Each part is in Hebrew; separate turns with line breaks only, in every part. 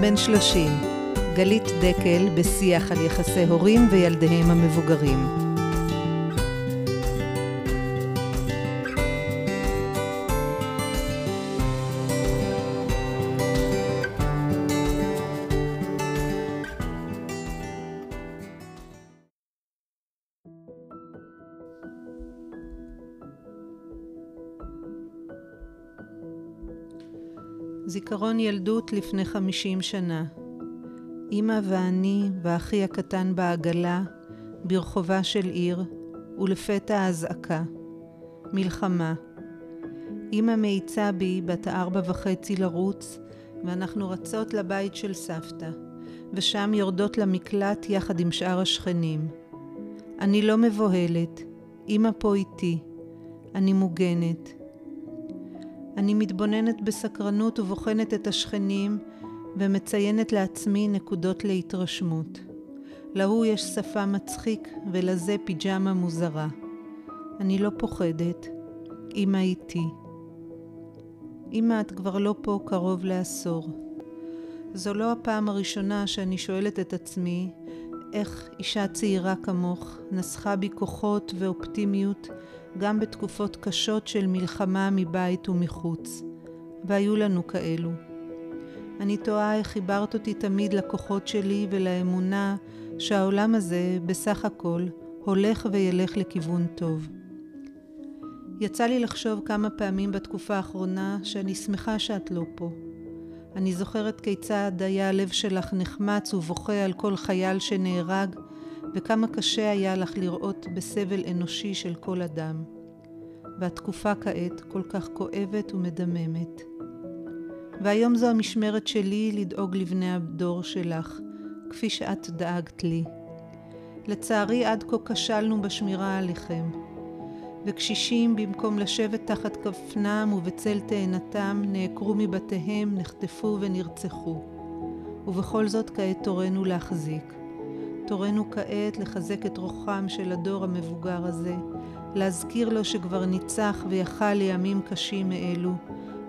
בן 30, גלית דקל בשיח על יחסי הורים וילדיהם המבוגרים. זיכרון ילדות לפני חמישים שנה. אמא ואני ואחי הקטן בעגלה, ברחובה של עיר, ולפתע אזעקה. מלחמה. אמא מאיצה בי, בת הארבע וחצי, לרוץ, ואנחנו רצות לבית של סבתא, ושם יורדות למקלט יחד עם שאר השכנים. אני לא מבוהלת, אמא פה איתי, אני מוגנת. אני מתבוננת בסקרנות ובוחנת את השכנים ומציינת לעצמי נקודות להתרשמות. להוא יש שפה מצחיק ולזה פיג'מה מוזרה. אני לא פוחדת, אמא איתי. אמא, את כבר לא פה קרוב לעשור. זו לא הפעם הראשונה שאני שואלת את עצמי איך אישה צעירה כמוך נסחה בי כוחות ואופטימיות גם בתקופות קשות של מלחמה מבית ומחוץ, והיו לנו כאלו. אני תוהה איך חיברת אותי תמיד לכוחות שלי ולאמונה שהעולם הזה, בסך הכל, הולך וילך לכיוון טוב. יצא לי לחשוב כמה פעמים בתקופה האחרונה שאני שמחה שאת לא פה. אני זוכרת כיצד היה הלב שלך נחמץ ובוכה על כל חייל שנהרג וכמה קשה היה לך לראות בסבל אנושי של כל אדם. והתקופה כעת כל כך כואבת ומדממת. והיום זו המשמרת שלי לדאוג לבני הדור שלך, כפי שאת דאגת לי. לצערי עד כה כשלנו בשמירה עליכם, וקשישים במקום לשבת תחת כפנם ובצל תאנתם נעקרו מבתיהם, נחטפו ונרצחו. ובכל זאת כעת תורנו להחזיק. תורנו כעת לחזק את רוחם של הדור המבוגר הזה, להזכיר לו שכבר ניצח ויכל לימים קשים מאלו,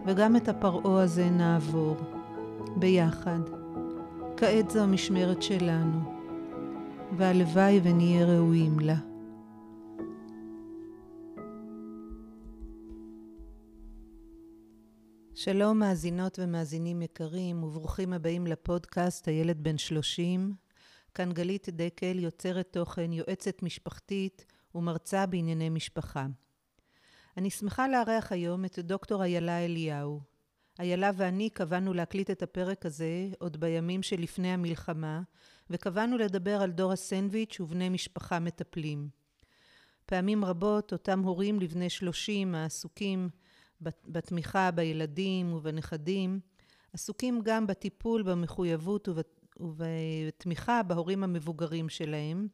וגם את הפרעה הזה נעבור. ביחד. כעת זו המשמרת שלנו, והלוואי ונהיה ראויים לה. שלום מאזינות ומאזינים יקרים וברוכים הבאים לפודקאסט הילד בן שלושים כאן גלית דקל, יוצרת תוכן, יועצת משפחתית ומרצה בענייני משפחה. אני שמחה לארח היום את דוקטור איילה אליהו. איילה ואני קבענו להקליט את הפרק הזה עוד בימים שלפני המלחמה, וקבענו לדבר על דור הסנדוויץ' ובני משפחה מטפלים. פעמים רבות אותם הורים לבני שלושים העסוקים בתמיכה בילדים ובנכדים, עסוקים גם בטיפול במחויבות ובתמיכה בהורים המבוגרים שלהם,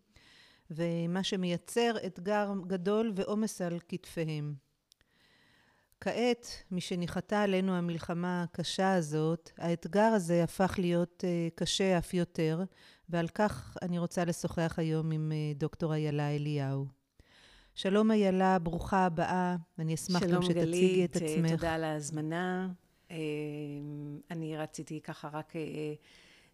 ומה שמייצר אתגר גדול ועומס על כתפיהם. כעת, משניחתה עלינו המלחמה הקשה הזאת, האתגר הזה הפך להיות uh, קשה אף יותר, ועל כך אני רוצה לשוחח היום עם uh, דוקטור איילה אליהו. שלום איילה, ברוכה הבאה, אני אשמח גם שתציגי את עצמך.
שלום גלית, תודה על ההזמנה. אני רציתי ככה רק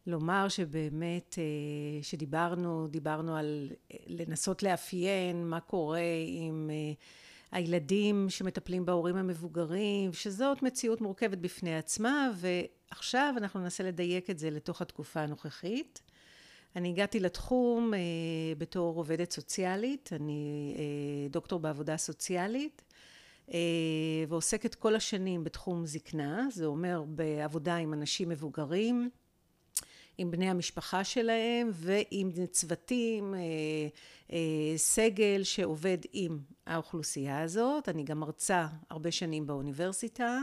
לומר שבאמת, אה, שדיברנו, דיברנו על אה, לנסות לאפיין מה קורה עם אה, הילדים שמטפלים בהורים המבוגרים, שזאת מציאות מורכבת בפני עצמה, ועכשיו אנחנו ננסה לדייק את זה לתוך התקופה הנוכחית. אני הגעתי לתחום בתור עובדת סוציאלית, אני דוקטור בעבודה סוציאלית, ועוסקת כל השנים בתחום זקנה, זה אומר בעבודה עם אנשים מבוגרים, עם בני המשפחה שלהם ועם צוותים, אה, אה, סגל שעובד עם האוכלוסייה הזאת. אני גם מרצה הרבה שנים באוניברסיטה,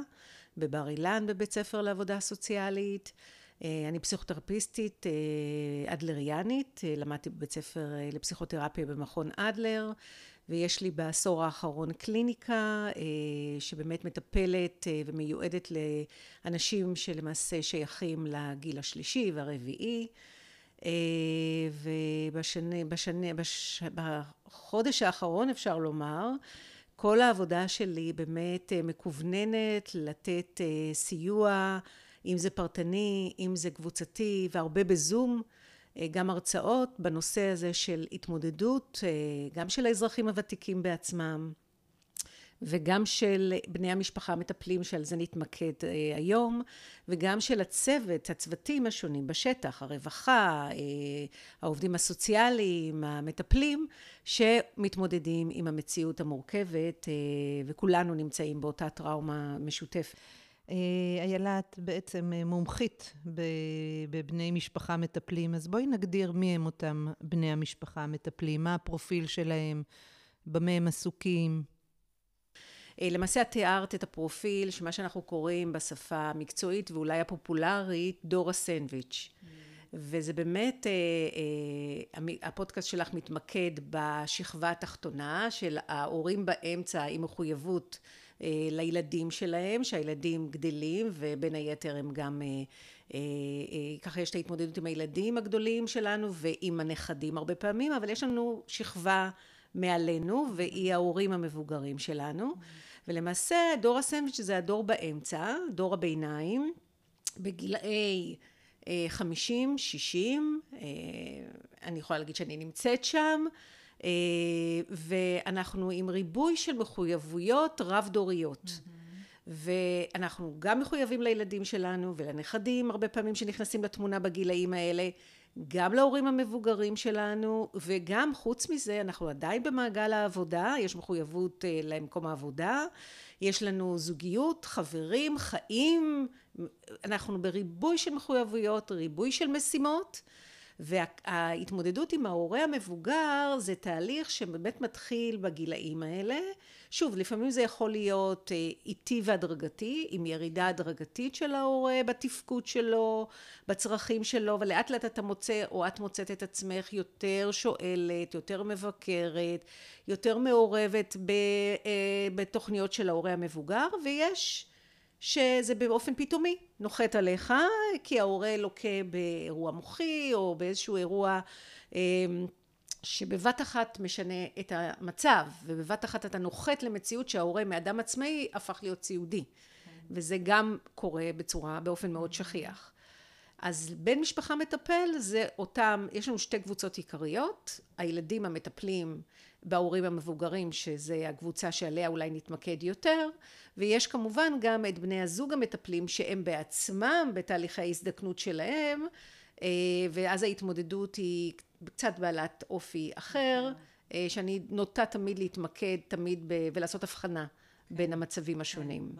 בבר אילן בבית ספר לעבודה סוציאלית. אה, אני פסיכותרפיסטית אדלריאנית, למדתי בבית ספר לפסיכותרפיה במכון אדלר. ויש לי בעשור האחרון קליניקה אה, שבאמת מטפלת אה, ומיועדת לאנשים שלמעשה שייכים לגיל השלישי והרביעי. אה, ובשני, בשני, בש, בחודש האחרון אפשר לומר, כל העבודה שלי באמת מקווננת לתת סיוע אם זה פרטני, אם זה קבוצתי, והרבה בזום, גם הרצאות בנושא הזה של התמודדות, גם של האזרחים הוותיקים בעצמם, וגם של בני המשפחה המטפלים שעל זה נתמקד היום, וגם של הצוות, הצוותים השונים בשטח, הרווחה, העובדים הסוציאליים, המטפלים, שמתמודדים עם המציאות המורכבת, וכולנו נמצאים באותה טראומה משותפת.
איילה, את בעצם מומחית בבני משפחה מטפלים, אז בואי נגדיר מי הם אותם בני המשפחה המטפלים, מה הפרופיל שלהם, במה הם עסוקים.
למעשה את תיארת את הפרופיל שמה שאנחנו קוראים בשפה המקצועית ואולי הפופולרית דור הסנדוויץ'. וזה באמת, הפודקאסט שלך מתמקד בשכבה התחתונה של ההורים באמצע עם מחויבות לילדים שלהם, שהילדים גדלים ובין היתר הם גם, ככה יש את ההתמודדות עם הילדים הגדולים שלנו ועם הנכדים הרבה פעמים, אבל יש לנו שכבה מעלינו והיא ההורים המבוגרים שלנו. ולמעשה דור הסנדוויץ' זה הדור באמצע, דור הביניים, בגילאי חמישים, שישים, אני יכולה להגיד שאני נמצאת שם, ואנחנו עם ריבוי של מחויבויות רב דוריות. ואנחנו גם מחויבים לילדים שלנו ולנכדים הרבה פעמים שנכנסים לתמונה בגילאים האלה, גם להורים המבוגרים שלנו וגם חוץ מזה אנחנו עדיין במעגל העבודה, יש מחויבות למקום העבודה, יש לנו זוגיות, חברים, חיים, אנחנו בריבוי של מחויבויות, ריבוי של משימות וההתמודדות עם ההורה המבוגר זה תהליך שבאמת מתחיל בגילאים האלה. שוב, לפעמים זה יכול להיות איטי והדרגתי, עם ירידה הדרגתית של ההורה בתפקוד שלו, בצרכים שלו, ולאט לאט אתה מוצא או את מוצאת את עצמך יותר שואלת, יותר מבקרת, יותר מעורבת בתוכניות של ההורה המבוגר, ויש שזה באופן פתאומי נוחת עליך, כי ההורה לוקה באירוע מוחי או באיזשהו אירוע שבבת אחת משנה את המצב, ובבת אחת אתה נוחת למציאות שההורה מאדם עצמאי הפך להיות סיעודי. וזה גם קורה בצורה, באופן מאוד שכיח. אז בן משפחה מטפל זה אותם, יש לנו שתי קבוצות עיקריות, הילדים המטפלים בהורים המבוגרים שזה הקבוצה שעליה אולי נתמקד יותר ויש כמובן גם את בני הזוג המטפלים שהם בעצמם בתהליכי ההזדקנות שלהם ואז ההתמודדות היא קצת בעלת אופי אחר שאני נוטה תמיד להתמקד תמיד ולעשות הבחנה בין המצבים השונים.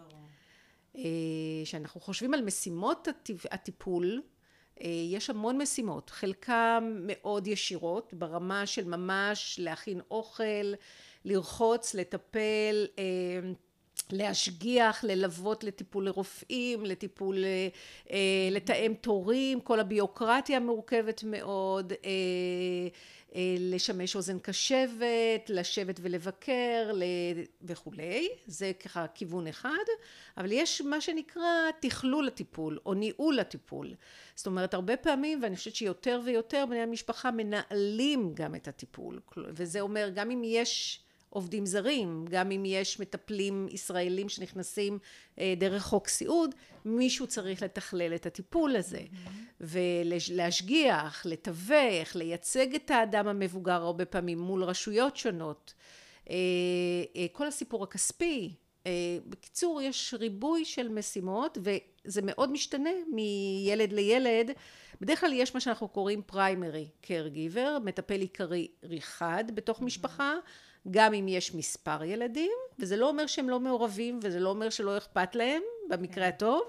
כשאנחנו חושבים על משימות הטיפול יש המון משימות, חלקם מאוד ישירות ברמה של ממש להכין אוכל, לרחוץ, לטפל, להשגיח, ללוות לטיפול לרופאים, לטיפול, לתאם תורים, כל הביוקרטיה המורכבת מאוד, לשמש אוזן קשבת, לשבת ולבקר וכולי, זה ככה כיוון אחד, אבל יש מה שנקרא תכלול הטיפול או ניהול הטיפול, זאת אומרת הרבה פעמים ואני חושבת שיותר ויותר בני המשפחה מנהלים גם את הטיפול. וזה אומר גם אם יש עובדים זרים, גם אם יש מטפלים ישראלים שנכנסים דרך חוק סיעוד, מישהו צריך לתכלל את הטיפול הזה. ולהשגיח, לתווך, לייצג את האדם המבוגר הרבה פעמים מול רשויות שונות, כל הסיפור הכספי, בקיצור יש ריבוי של משימות וזה מאוד משתנה מילד לילד, בדרך כלל יש מה שאנחנו קוראים פריימרי caregiver, מטפל עיקרי אחד בתוך משפחה גם אם יש מספר ילדים, וזה לא אומר שהם לא מעורבים, וזה לא אומר שלא אכפת להם, במקרה הטוב,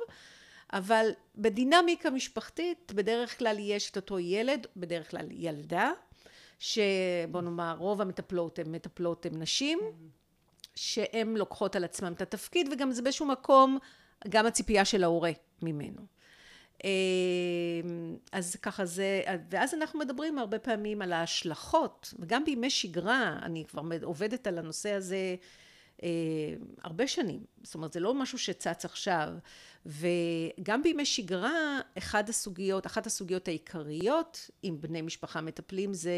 אבל בדינמיקה משפחתית, בדרך כלל יש את אותו ילד, בדרך כלל ילדה, שבוא נאמר, רוב המטפלות הן מטפלות הן נשים, שהן לוקחות על עצמן את התפקיד, וגם זה באיזשהו מקום, גם הציפייה של ההורה ממנו. אז ככה זה, ואז אנחנו מדברים הרבה פעמים על ההשלכות, וגם בימי שגרה, אני כבר עובדת על הנושא הזה הרבה שנים. זאת אומרת, זה לא משהו שצץ עכשיו. וגם בימי שגרה, אחת הסוגיות, אחת הסוגיות העיקריות עם בני משפחה מטפלים זה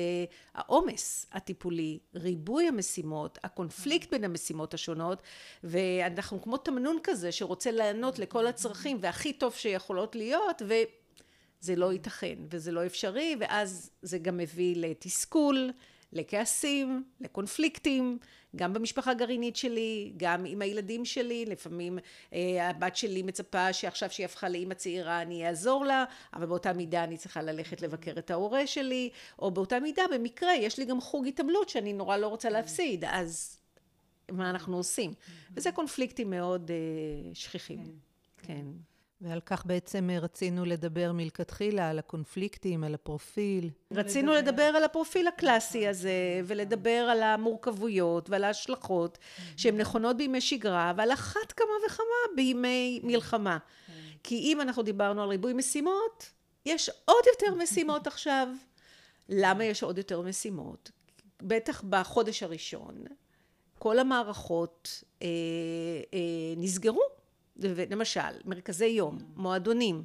העומס הטיפולי, ריבוי המשימות, הקונפליקט בין המשימות השונות, ואנחנו כמו תמנון כזה שרוצה לענות לכל הצרכים והכי טוב שיכולות להיות, וזה לא ייתכן וזה לא אפשרי, ואז זה גם מביא לתסכול, לכעסים, לקונפליקטים, גם במשפחה הגרעינית שלי, גם עם הילדים שלי, לפעמים אה, הבת שלי מצפה שעכשיו שהיא הפכה לאימא צעירה אני אעזור לה, אבל באותה מידה אני צריכה ללכת לבקר את ההורה שלי, או באותה מידה במקרה יש לי גם חוג התעמלות שאני נורא לא רוצה להפסיד, אז מה אנחנו עושים? וזה קונפליקטים מאוד אה, שכיחים, כן. כן.
ועל כך בעצם רצינו לדבר מלכתחילה, על הקונפליקטים, על הפרופיל.
רצינו לדבר, לדבר על הפרופיל הקלאסי הזה, ולדבר על המורכבויות ועל ההשלכות שהן נכונות בימי שגרה, ועל אחת כמה וכמה בימי מלחמה. כי אם אנחנו דיברנו על ריבוי משימות, יש עוד יותר משימות עכשיו. למה יש עוד יותר משימות? בטח בחודש הראשון, כל המערכות אה, אה, נסגרו. למשל, מרכזי יום, מועדונים,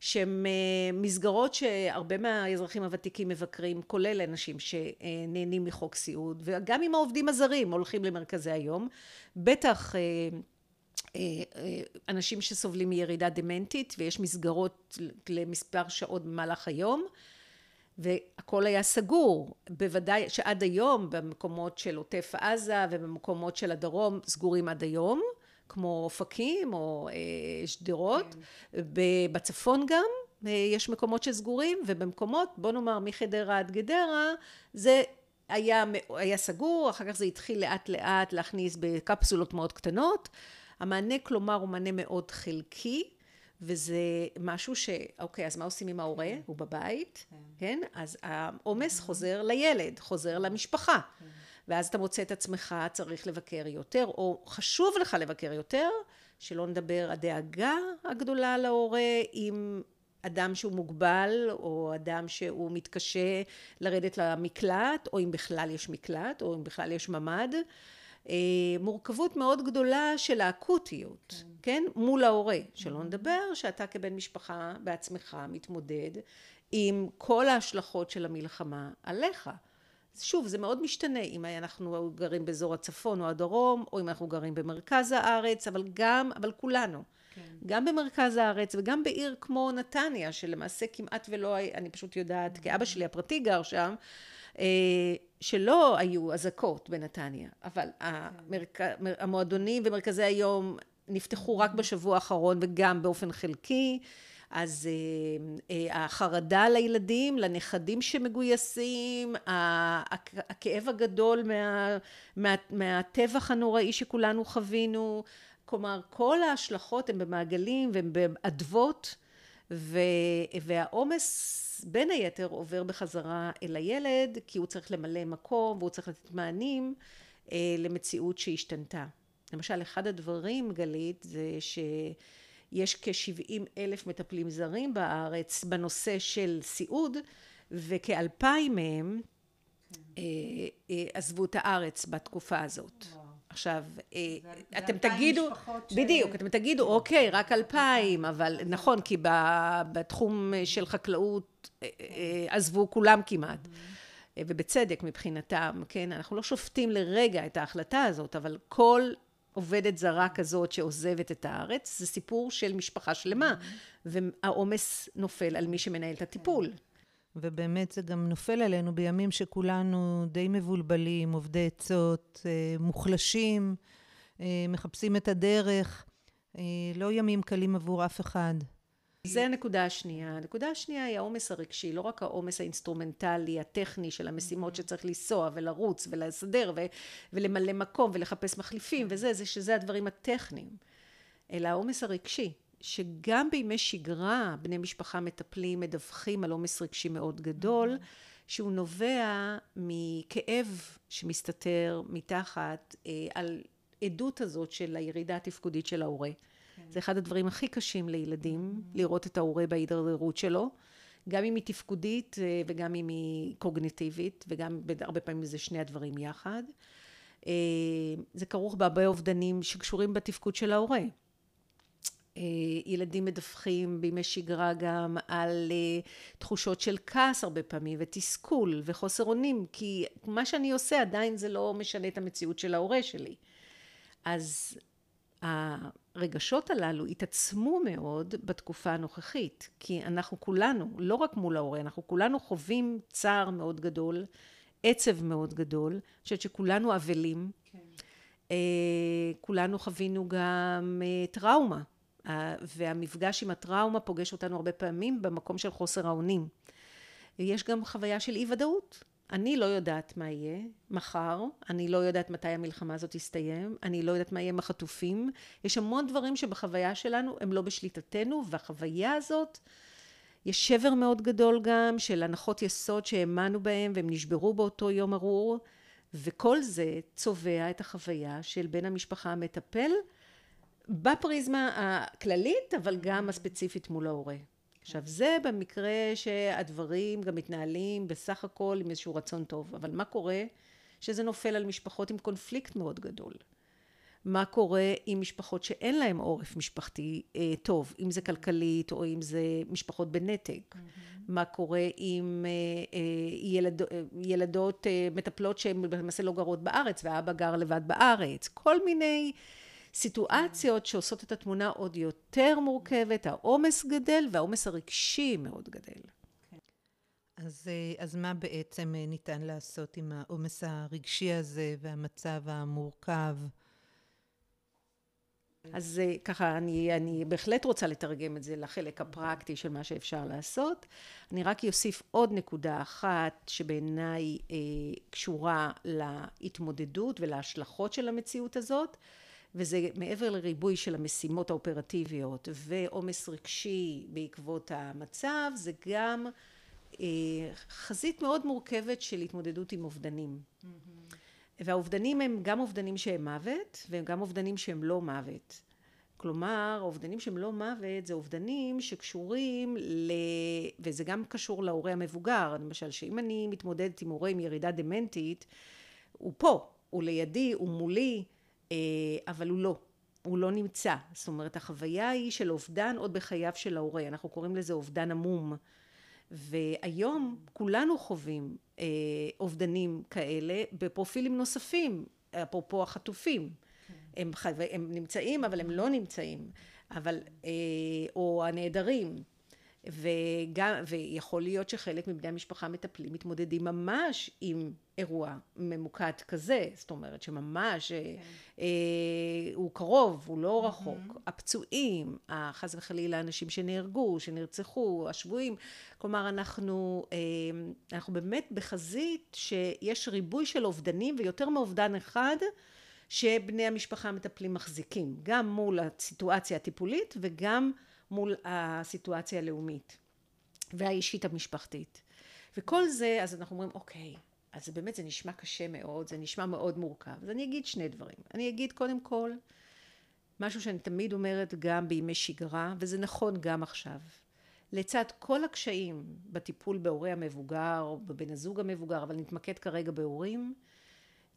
שהם אה, מסגרות שהרבה מהאזרחים הוותיקים מבקרים, כולל אנשים שנהנים מחוק סיעוד, וגם עם העובדים הזרים הולכים למרכזי היום, בטח אה, אה, אנשים שסובלים מירידה דמנטית ויש מסגרות למספר שעות במהלך היום והכל היה סגור, בוודאי שעד היום במקומות של עוטף עזה ובמקומות של הדרום סגורים עד היום כמו אופקים או אה, שדרות, כן. בצפון גם אה, יש מקומות שסגורים, ובמקומות, בוא נאמר מחדרה עד גדרה, זה היה, היה סגור, אחר כך זה התחיל לאט לאט להכניס בקפסולות מאוד קטנות. המענה כלומר הוא מענה מאוד חלקי, וזה משהו ש... אוקיי, אז מה עושים עם ההורה? כן. הוא בבית, כן? כן? אז העומס חוזר לילד, חוזר למשפחה. כן. ואז אתה מוצא את עצמך צריך לבקר יותר, או חשוב לך לבקר יותר, שלא נדבר הדאגה הגדולה להורה עם אדם שהוא מוגבל, או אדם שהוא מתקשה לרדת למקלט, או אם בכלל יש מקלט, או אם בכלל יש ממ"ד. אה, מורכבות מאוד גדולה של האקוטיות, כן? כן? מול ההורה. שלא נדבר שאתה כבן משפחה בעצמך מתמודד עם כל ההשלכות של המלחמה עליך. שוב, זה מאוד משתנה אם אנחנו גרים באזור הצפון או הדרום, או אם אנחנו גרים במרכז הארץ, אבל גם, אבל כולנו. כן. גם במרכז הארץ וגם בעיר כמו נתניה, שלמעשה כמעט ולא, אני פשוט יודעת, כי אבא שלי הפרטי גר שם, אה, שלא היו אזעקות בנתניה, אבל כן. המרכ... המועדונים ומרכזי היום נפתחו רק בשבוע האחרון וגם באופן חלקי. אז אה, אה, החרדה לילדים, לנכדים שמגויסים, הכאב הגדול מה, מה, מהטבח הנוראי שכולנו חווינו, כלומר כל ההשלכות הן במעגלים והן באדוות והעומס בין היתר עובר בחזרה אל הילד כי הוא צריך למלא מקום והוא צריך לתת מענים אה, למציאות שהשתנתה. למשל אחד הדברים גלית זה ש... יש כ-70 אלף מטפלים זרים בארץ בנושא של סיעוד וכאלפיים מהם אה, אה, עזבו את הארץ בתקופה הזאת. עכשיו, אה, אתם תגידו, בדיוק, אתם תגידו, אוקיי, רק אלפיים, אבל נכון, כי בתחום של חקלאות עזבו כולם כמעט. ובצדק מבחינתם, כן? אנחנו לא שופטים לרגע את ההחלטה הזאת, אבל כל עובדת זרה כזאת שעוזבת את הארץ, זה סיפור של משפחה שלמה, והעומס נופל על מי שמנהל את הטיפול.
ובאמת זה גם נופל עלינו בימים שכולנו די מבולבלים, אובדי עצות, אה, מוחלשים, אה, מחפשים את הדרך, אה, לא ימים קלים עבור אף אחד.
זה הנקודה השנייה. הנקודה השנייה היא העומס הרגשי, לא רק העומס האינסטרומנטלי, הטכני של המשימות mm-hmm. שצריך לנסוע ולרוץ ולסדר ו- ולמלא מקום ולחפש מחליפים וזה, זה שזה הדברים הטכניים. אלא העומס הרגשי, שגם בימי שגרה בני משפחה מטפלים, מדווחים על עומס רגשי מאוד גדול, mm-hmm. שהוא נובע מכאב שמסתתר מתחת אה, על עדות הזאת של הירידה התפקודית של ההורה. כן. זה אחד הדברים הכי קשים לילדים, mm-hmm. לראות את ההורה בהידרדרות שלו, גם אם היא תפקודית אה, וגם אם היא קוגניטיבית, וגם הרבה פעמים זה שני הדברים יחד. זה כרוך בהרבה אובדנים שקשורים בתפקוד של ההורה. ילדים מדווחים בימי שגרה גם על תחושות של כעס הרבה פעמים ותסכול וחוסר אונים כי מה שאני עושה עדיין זה לא משנה את המציאות של ההורה שלי. אז הרגשות הללו התעצמו מאוד בתקופה הנוכחית, כי אנחנו כולנו, לא רק מול ההורה, אנחנו כולנו חווים צער מאוד גדול, עצב מאוד גדול, אני חושבת שכולנו אבלים, כן. אה, כולנו חווינו גם אה, טראומה, והמפגש עם הטראומה פוגש אותנו הרבה פעמים במקום של חוסר האונים. יש גם חוויה של אי ודאות. אני לא יודעת מה יהיה מחר, אני לא יודעת מתי המלחמה הזאת תסתיים, אני לא יודעת מה יהיה עם החטופים. יש המון דברים שבחוויה שלנו הם לא בשליטתנו, והחוויה הזאת, יש שבר מאוד גדול גם של הנחות יסוד שהאמנו בהם והם נשברו באותו יום ארור, וכל זה צובע את החוויה של בן המשפחה המטפל בפריזמה הכללית, אבל גם הספציפית מול ההורה. עכשיו זה במקרה שהדברים גם מתנהלים בסך הכל עם איזשהו רצון טוב, אבל מה קורה שזה נופל על משפחות עם קונפליקט מאוד גדול? מה קורה עם משפחות שאין להן עורף משפחתי אה, טוב, אם זה כלכלית או אם זה משפחות בנתק? Mm-hmm. מה קורה עם אה, אה, ילד, אה, ילדות אה, מטפלות שהן למעשה לא גרות בארץ והאבא גר לבד בארץ? כל מיני סיטואציות שעושות את התמונה עוד יותר מורכבת, העומס גדל והעומס הרגשי מאוד גדל.
אז, אה, אז מה בעצם אה, ניתן לעשות עם העומס הרגשי הזה והמצב המורכב?
אז אה, ככה, אני, אני בהחלט רוצה לתרגם את זה לחלק הפרקטי של מה שאפשר לעשות. אני רק אוסיף עוד נקודה אחת שבעיניי אה, קשורה להתמודדות ולהשלכות של המציאות הזאת. וזה מעבר לריבוי של המשימות האופרטיביות ועומס רגשי בעקבות המצב, זה גם אה, חזית מאוד מורכבת של התמודדות עם אובדנים. Mm-hmm. והאובדנים הם גם אובדנים שהם מוות, והם גם אובדנים שהם לא מוות. כלומר, האובדנים שהם לא מוות זה אובדנים שקשורים ל... וזה גם קשור להורה המבוגר, למשל, שאם אני מתמודדת עם הורה עם ירידה דמנטית, הוא פה, הוא לידי, הוא מולי, אבל הוא לא, הוא לא נמצא. זאת אומרת, החוויה היא של אובדן עוד בחייו של ההורה, אנחנו קוראים לזה אובדן עמום. והיום כולנו חווים אה, אובדנים כאלה בפרופילים נוספים, אפרופו החטופים. כן. הם, חו... הם נמצאים אבל הם לא נמצאים, אבל, אה, או הנעדרים. וגם, ויכול להיות שחלק מבני המשפחה מטפלים מתמודדים ממש עם אירוע ממוקד כזה, זאת אומרת שממש אה, כן. אה, הוא קרוב, הוא לא. רחוק. Mm-hmm. הפצועים, חס וחלילה אנשים שנהרגו, שנרצחו, השבויים, כלומר אנחנו, אה, אנחנו באמת בחזית שיש ריבוי של אובדנים ויותר מאובדן אחד שבני המשפחה המטפלים מחזיקים, גם מול הסיטואציה הטיפולית וגם מול הסיטואציה הלאומית והאישית המשפחתית. וכל זה, אז אנחנו אומרים, אוקיי, אז באמת זה נשמע קשה מאוד, זה נשמע מאוד מורכב. אז אני אגיד שני דברים. אני אגיד קודם כל, משהו שאני תמיד אומרת גם בימי שגרה, וזה נכון גם עכשיו. לצד כל הקשיים בטיפול בהורה המבוגר, או בבן הזוג המבוגר, אבל נתמקד כרגע בהורים,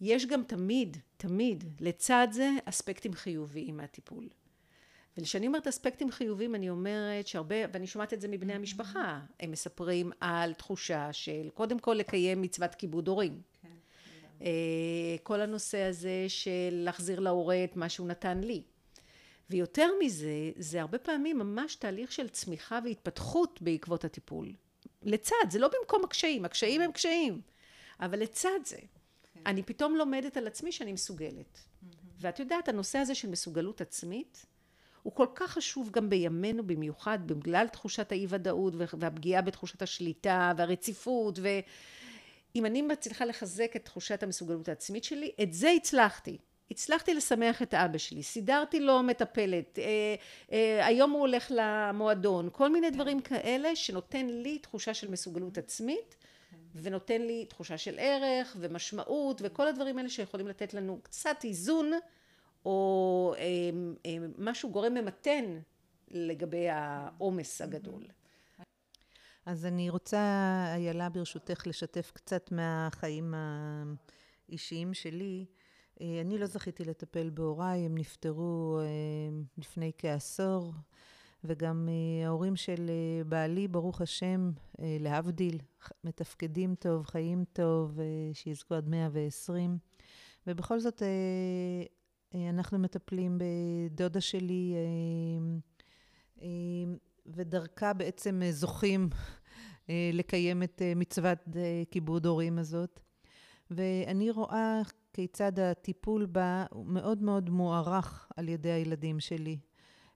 יש גם תמיד, תמיד, לצד זה, אספקטים חיוביים מהטיפול. וכשאני אומרת אספקטים חיוביים אני אומרת שהרבה ואני שומעת את זה מבני המשפחה הם מספרים על תחושה של קודם כל לקיים מצוות כיבוד הורים. כן, אה, כל הנושא הזה של להחזיר להורה את מה שהוא נתן לי. ויותר מזה זה הרבה פעמים ממש תהליך של צמיחה והתפתחות בעקבות הטיפול. לצד זה לא במקום הקשיים הקשיים הם קשיים. אבל לצד זה כן. אני פתאום לומדת על עצמי שאני מסוגלת. ואת יודעת הנושא הזה של מסוגלות עצמית הוא כל כך חשוב גם בימינו במיוחד בגלל תחושת האי ודאות והפגיעה בתחושת השליטה והרציפות ואם אני מצליחה לחזק את תחושת המסוגלות העצמית שלי את זה הצלחתי. הצלחתי לשמח את אבא שלי, סידרתי לו מטפלת, אה, אה, היום הוא הולך למועדון, כל מיני דברים כאלה שנותן לי תחושה של מסוגלות עצמית ונותן לי תחושה של ערך ומשמעות וכל הדברים האלה שיכולים לתת לנו קצת איזון או אה, אה, משהו גורם ממתן לגבי העומס הגדול.
אז אני רוצה, איילה, ברשותך, לשתף קצת מהחיים האישיים שלי. אני לא זכיתי לטפל בהוריי, הם נפטרו לפני כעשור, וגם ההורים של בעלי, ברוך השם, להבדיל, מתפקדים טוב, חיים טוב, שיזכו עד 120. ובכל זאת, אנחנו מטפלים בדודה שלי, ודרכה בעצם זוכים לקיים את מצוות כיבוד הורים הזאת. ואני רואה כיצד הטיפול בה הוא מאוד מאוד מוערך על ידי הילדים שלי.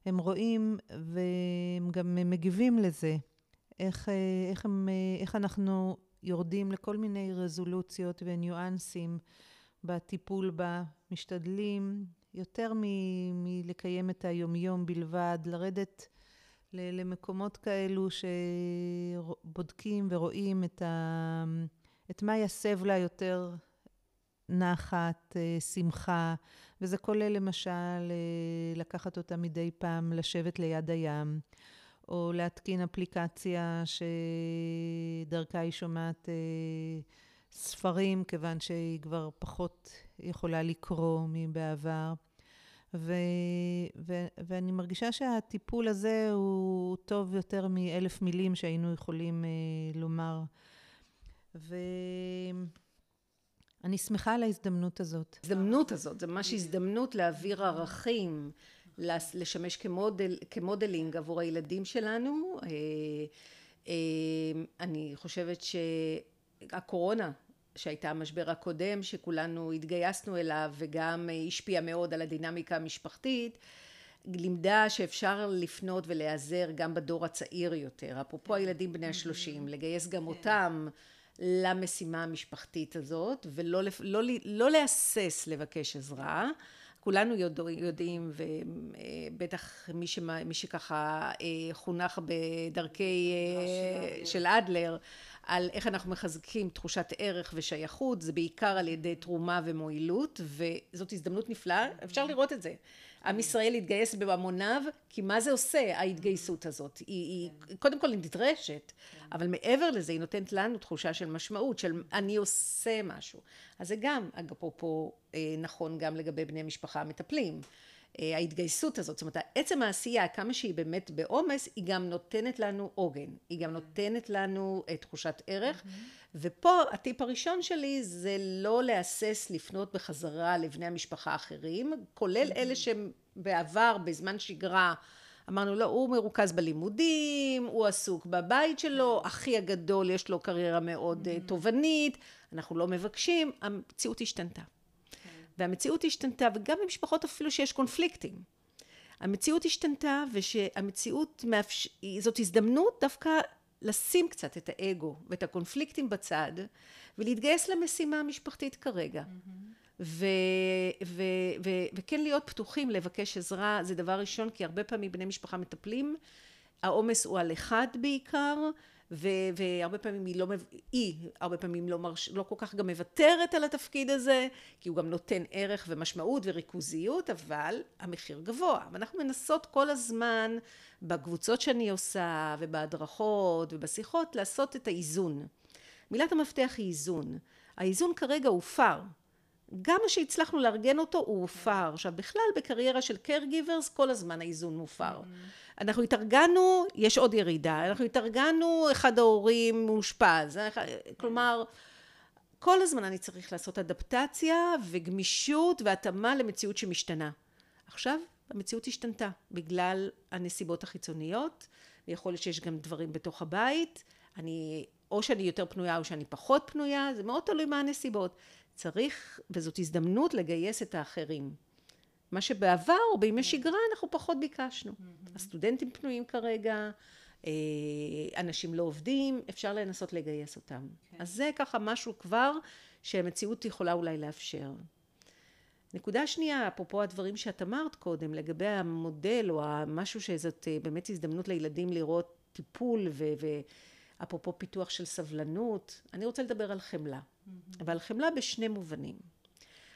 הם רואים והם גם מגיבים לזה, איך, איך, הם, איך אנחנו יורדים לכל מיני רזולוציות וניואנסים בטיפול בה, משתדלים יותר מלקיים את היומיום בלבד, לרדת למקומות כאלו שבודקים ורואים את, ה, את מה יסב לה יותר נחת, שמחה, וזה כולל למשל לקחת אותה מדי פעם לשבת ליד הים, או להתקין אפליקציה שדרכה היא שומעת ספרים, כיוון שהיא כבר פחות יכולה לקרוא מבעבר. ו, ו, ואני מרגישה שהטיפול הזה הוא טוב יותר מאלף מילים שהיינו יכולים אה, לומר. ואני שמחה על ההזדמנות הזאת.
ההזדמנות הזאת, זה ממש הזדמנות להעביר ערכים, לשמש כמודל, כמודלינג עבור הילדים שלנו. אה, אה, אני חושבת שהקורונה שהייתה המשבר הקודם שכולנו התגייסנו אליו וגם השפיע מאוד על הדינמיקה המשפחתית לימדה שאפשר לפנות ולהיעזר גם בדור הצעיר יותר. אפרופו הילדים בני השלושים לגייס גם אותם למשימה המשפחתית הזאת ולא לא, לא להסס לבקש עזרה. כולנו יודעים ובטח מי, שמה, מי שככה חונך בדרכי של אדלר על איך אנחנו מחזקים תחושת ערך ושייכות זה בעיקר על ידי תרומה ומועילות וזאת הזדמנות נפלאה. אפשר לראות את זה. עם ישראל התגייס בהמוניו כי מה זה עושה ההתגייסות הזאת? היא, היא קודם כל נדרשת אבל מעבר לזה היא נותנת לנו תחושה של משמעות של אני עושה משהו. אז זה גם אפרופו נכון גם לגבי בני משפחה המטפלים ההתגייסות הזאת, זאת אומרת עצם העשייה כמה שהיא באמת בעומס היא גם נותנת לנו עוגן, היא גם נותנת לנו תחושת ערך. ופה הטיפ הראשון שלי זה לא להסס לפנות בחזרה לבני המשפחה האחרים כולל אלה שהם בעבר בזמן שגרה אמרנו לא הוא מרוכז בלימודים הוא עסוק בבית שלו אחי הגדול יש לו קריירה מאוד תובענית אנחנו לא מבקשים. המציאות השתנתה והמציאות השתנתה וגם במשפחות אפילו שיש קונפליקטים המציאות השתנתה ושהמציאות מאפש... זאת הזדמנות דווקא לשים קצת את האגו ואת הקונפליקטים בצד ולהתגייס למשימה המשפחתית כרגע mm-hmm. ו... ו... ו... וכן להיות פתוחים לבקש עזרה זה דבר ראשון כי הרבה פעמים בני משפחה מטפלים העומס הוא על אחד בעיקר והרבה פעמים היא לא, היא הרבה פעמים לא, מרש, לא כל כך גם מוותרת על התפקיד הזה, כי הוא גם נותן ערך ומשמעות וריכוזיות, אבל המחיר גבוה. ואנחנו מנסות כל הזמן בקבוצות שאני עושה ובהדרכות ובשיחות לעשות את האיזון. מילת המפתח היא איזון. האיזון כרגע הופר. גם מה שהצלחנו לארגן אותו הוא הופר. עכשיו בכלל בקריירה של caregivers כל הזמן האיזון מופר. אנחנו התארגנו, יש עוד ירידה, אנחנו התארגנו, אחד ההורים מאושפז, כלומר כל הזמן אני צריך לעשות אדפטציה וגמישות והתאמה למציאות שמשתנה. עכשיו המציאות השתנתה בגלל הנסיבות החיצוניות ויכול להיות שיש גם דברים בתוך הבית, אני או שאני יותר פנויה או שאני פחות פנויה, זה מאוד תלוי מה הנסיבות. צריך, וזאת הזדמנות לגייס את האחרים. מה שבעבר או בימי שגרה אנחנו פחות ביקשנו. הסטודנטים פנויים כרגע, אנשים לא עובדים, אפשר לנסות לגייס אותם. כן. אז זה ככה משהו כבר שהמציאות יכולה אולי לאפשר. נקודה שנייה, אפרופו הדברים שאת אמרת קודם, לגבי המודל או משהו שזאת באמת הזדמנות לילדים לראות טיפול ואפרופו פיתוח של סבלנות, אני רוצה לדבר על חמלה. ועל חמלה בשני מובנים.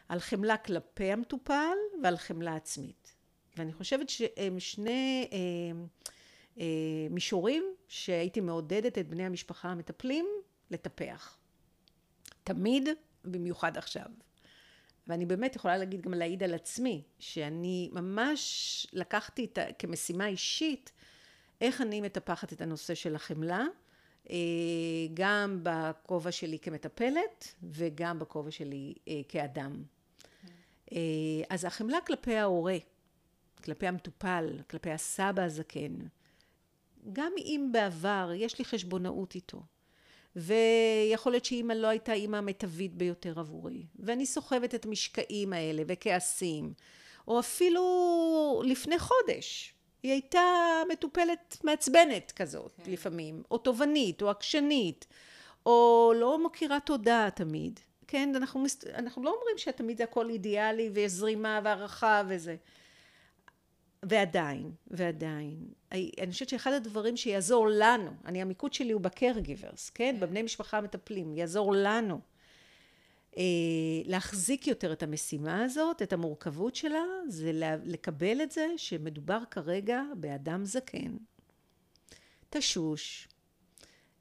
על חמלה כלפי המטופל ועל חמלה עצמית. ואני חושבת שהם שני אה, אה, מישורים שהייתי מעודדת את בני המשפחה המטפלים לטפח. תמיד, במיוחד עכשיו. ואני באמת יכולה להגיד גם להעיד על עצמי, שאני ממש לקחתי את, כמשימה אישית איך אני מטפחת את הנושא של החמלה, גם בכובע שלי כמטפלת וגם בכובע שלי אה, כאדם. אה, אז החמלה כלפי ההורה, כלפי המטופל, כלפי הסבא הזקן, גם אם בעבר יש לי חשבונאות איתו, ויכול להיות שאימא לא הייתה אימא המיטבית ביותר עבורי, ואני סוחבת את המשקעים האלה וכעסים, או אפילו לפני חודש, היא הייתה מטופלת מעצבנת כזאת כן. לפעמים, או תובענית, או עקשנית, או לא מכירה תודה תמיד. כן, אנחנו, אנחנו לא אומרים שתמיד זה הכל אידיאלי ויש זרימה והערכה וזה. ועדיין, ועדיין, אני חושבת שאחד הדברים שיעזור לנו, אני המיקוד שלי הוא בקר גיברס, כן? כן? בבני משפחה המטפלים, יעזור לנו להחזיק יותר את המשימה הזאת, את המורכבות שלה, זה לקבל את זה שמדובר כרגע באדם זקן, תשוש,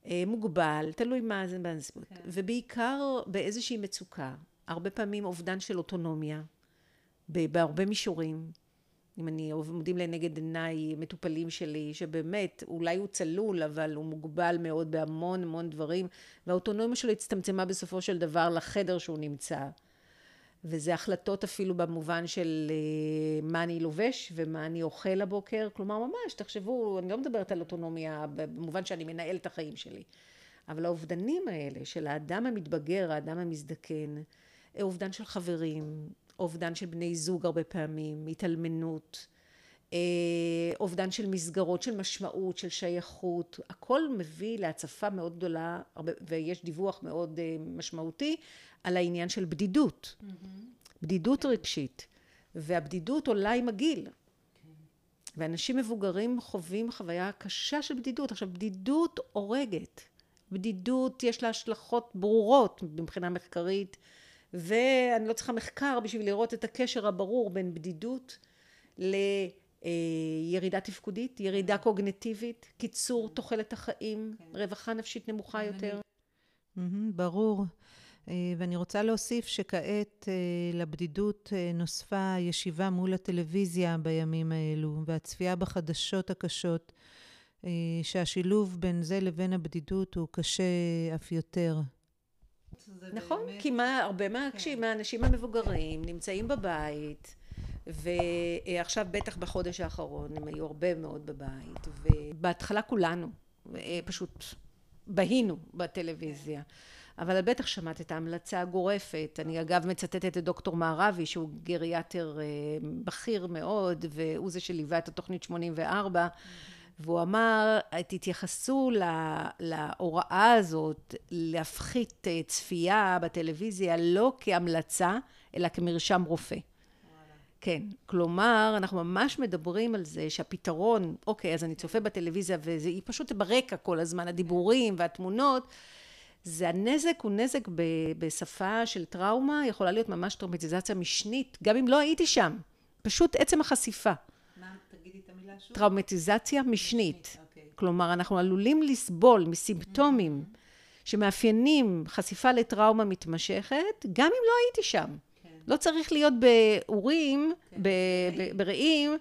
אה, מוגבל, תלוי מה זה בנסיבות, כן. ובעיקר באיזושהי מצוקה, הרבה פעמים אובדן של אוטונומיה, בהרבה מישורים. אם אני עומדים לנגד עיניי מטופלים שלי, שבאמת, אולי הוא צלול, אבל הוא מוגבל מאוד בהמון המון דברים, והאוטונומיה שלו הצטמצמה בסופו של דבר לחדר שהוא נמצא. וזה החלטות אפילו במובן של אה, מה אני לובש ומה אני אוכל לבוקר, כלומר ממש, תחשבו, אני לא מדברת על אוטונומיה במובן שאני מנהל את החיים שלי, אבל האובדנים האלה של האדם המתבגר, האדם המזדקן, אובדן של חברים, אובדן של בני זוג הרבה פעמים, התאלמנות, אה, אובדן של מסגרות, של משמעות, של שייכות, הכל מביא להצפה מאוד גדולה ויש דיווח מאוד אה, משמעותי על העניין של בדידות, mm-hmm. בדידות. רגשית, והבדידות עולה עם הגיל. ואנשים מבוגרים חווים חוויה קשה של בדידות. עכשיו, בדידות הורגת. בדידות יש לה השלכות ברורות מבחינה מחקרית. ואני לא צריכה מחקר בשביל לראות את הקשר הברור בין בדידות לירידה תפקודית, ירידה קוגנטיבית, קיצור תוחלת החיים, כן. רווחה נפשית נמוכה יותר.
ברור. אה, ואני רוצה להוסיף שכעת אה, לבדידות אה, נוספה ישיבה מול הטלוויזיה בימים האלו, והצפייה בחדשות הקשות, שהשילוב בין זה לבין הבדידות הוא קשה אף יותר.
נכון, באמת... כי מה, הרבה מהאנשים, כן. מהאנשים המבוגרים נמצאים בבית, ועכשיו בטח בחודש האחרון הם היו הרבה מאוד בבית, ובהתחלה כולנו פשוט בהינו בטלוויזיה. אבל בטח שמעת את ההמלצה הגורפת. אני אגב מצטטת את דוקטור מערבי, שהוא גריאטר אה, בכיר מאוד, והוא זה שליווה את התוכנית 84. והוא אמר, תתייחסו להוראה הזאת להפחית אה, צפייה בטלוויזיה לא כהמלצה, אלא כמרשם רופא. כן, כלומר, אנחנו ממש מדברים על זה שהפתרון, אוקיי, אז אני צופה בטלוויזיה והיא פשוט ברקע כל הזמן, הדיבורים והתמונות, זה הנזק הוא נזק ב, בשפה של טראומה, יכולה להיות ממש טראומטיזציה משנית, גם אם לא הייתי שם, פשוט עצם החשיפה. טראומטיזציה משנית. אוקיי. כלומר, אנחנו עלולים לסבול מסימפטומים שמאפיינים חשיפה לטראומה מתמשכת, גם אם לא הייתי שם. כן. לא צריך להיות באורים, כן. ברעים,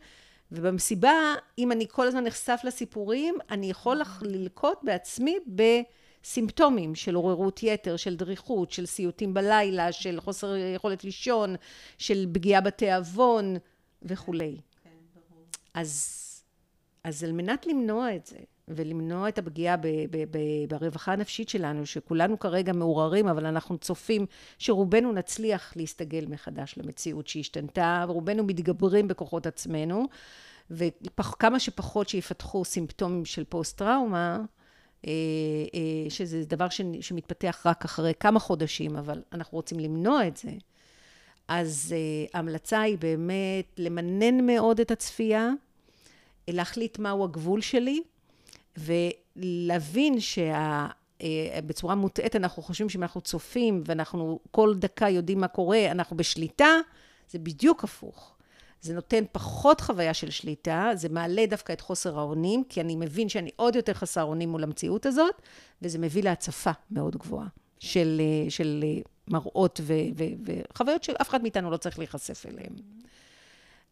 ובמסיבה, אם אני כל הזמן נחשף לסיפורים, אני יכול ללקוט בעצמי בסימפטומים של עוררות יתר, של דריכות, של סיוטים בלילה, של חוסר יכולת לישון, של פגיעה בתיאבון וכולי. אז, אז על מנת למנוע את זה, ולמנוע את הפגיעה ב, ב, ב, ברווחה הנפשית שלנו, שכולנו כרגע מעורערים, אבל אנחנו צופים שרובנו נצליח להסתגל מחדש למציאות שהשתנתה, ורובנו מתגברים בכוחות עצמנו, וכמה שפחות שיפתחו סימפטומים של פוסט-טראומה, אה, אה, שזה דבר שמתפתח רק אחרי כמה חודשים, אבל אנחנו רוצים למנוע את זה. אז uh, ההמלצה היא באמת למנן מאוד את הצפייה, להחליט מהו הגבול שלי, ולהבין שה... אה, בצורה מוטעית אנחנו חושבים שאם אנחנו צופים ואנחנו כל דקה יודעים מה קורה, אנחנו בשליטה, זה בדיוק הפוך. זה נותן פחות חוויה של שליטה, זה מעלה דווקא את חוסר האונים, כי אני מבין שאני עוד יותר חסר אונים מול המציאות הזאת, וזה מביא להצפה מאוד גבוהה של, אה, של מראות וחוויות שאף אחד מאיתנו לא צריך להיחשף אליהן.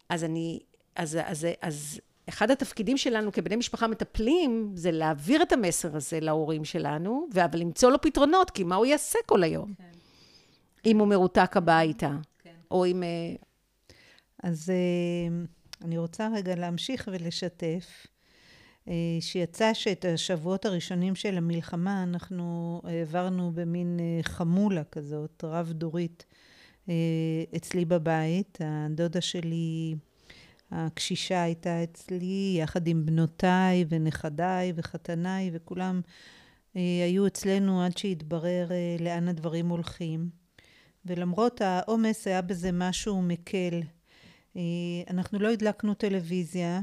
אז אני, אז, אז, אז אחד התפקידים שלנו כבני משפחה מטפלים, זה להעביר את המסר הזה להורים שלנו, אבל למצוא לו פתרונות, כי מה הוא יעשה כל היום? כן. אם הוא מרותק הביתה, כן. או אם... אה,
אז אה, אני רוצה רגע להמשיך ולשתף, אה, שיצא שאת השבועות הראשונים של המלחמה אנחנו העברנו במין חמולה כזאת, רב-דורית, אצלי בבית. הדודה שלי... הקשישה הייתה אצלי, יחד עם בנותיי ונכדיי וחתניי, וכולם אה, היו אצלנו עד שהתברר אה, לאן הדברים הולכים. ולמרות העומס היה בזה משהו מקל. אה, אנחנו לא הדלקנו טלוויזיה,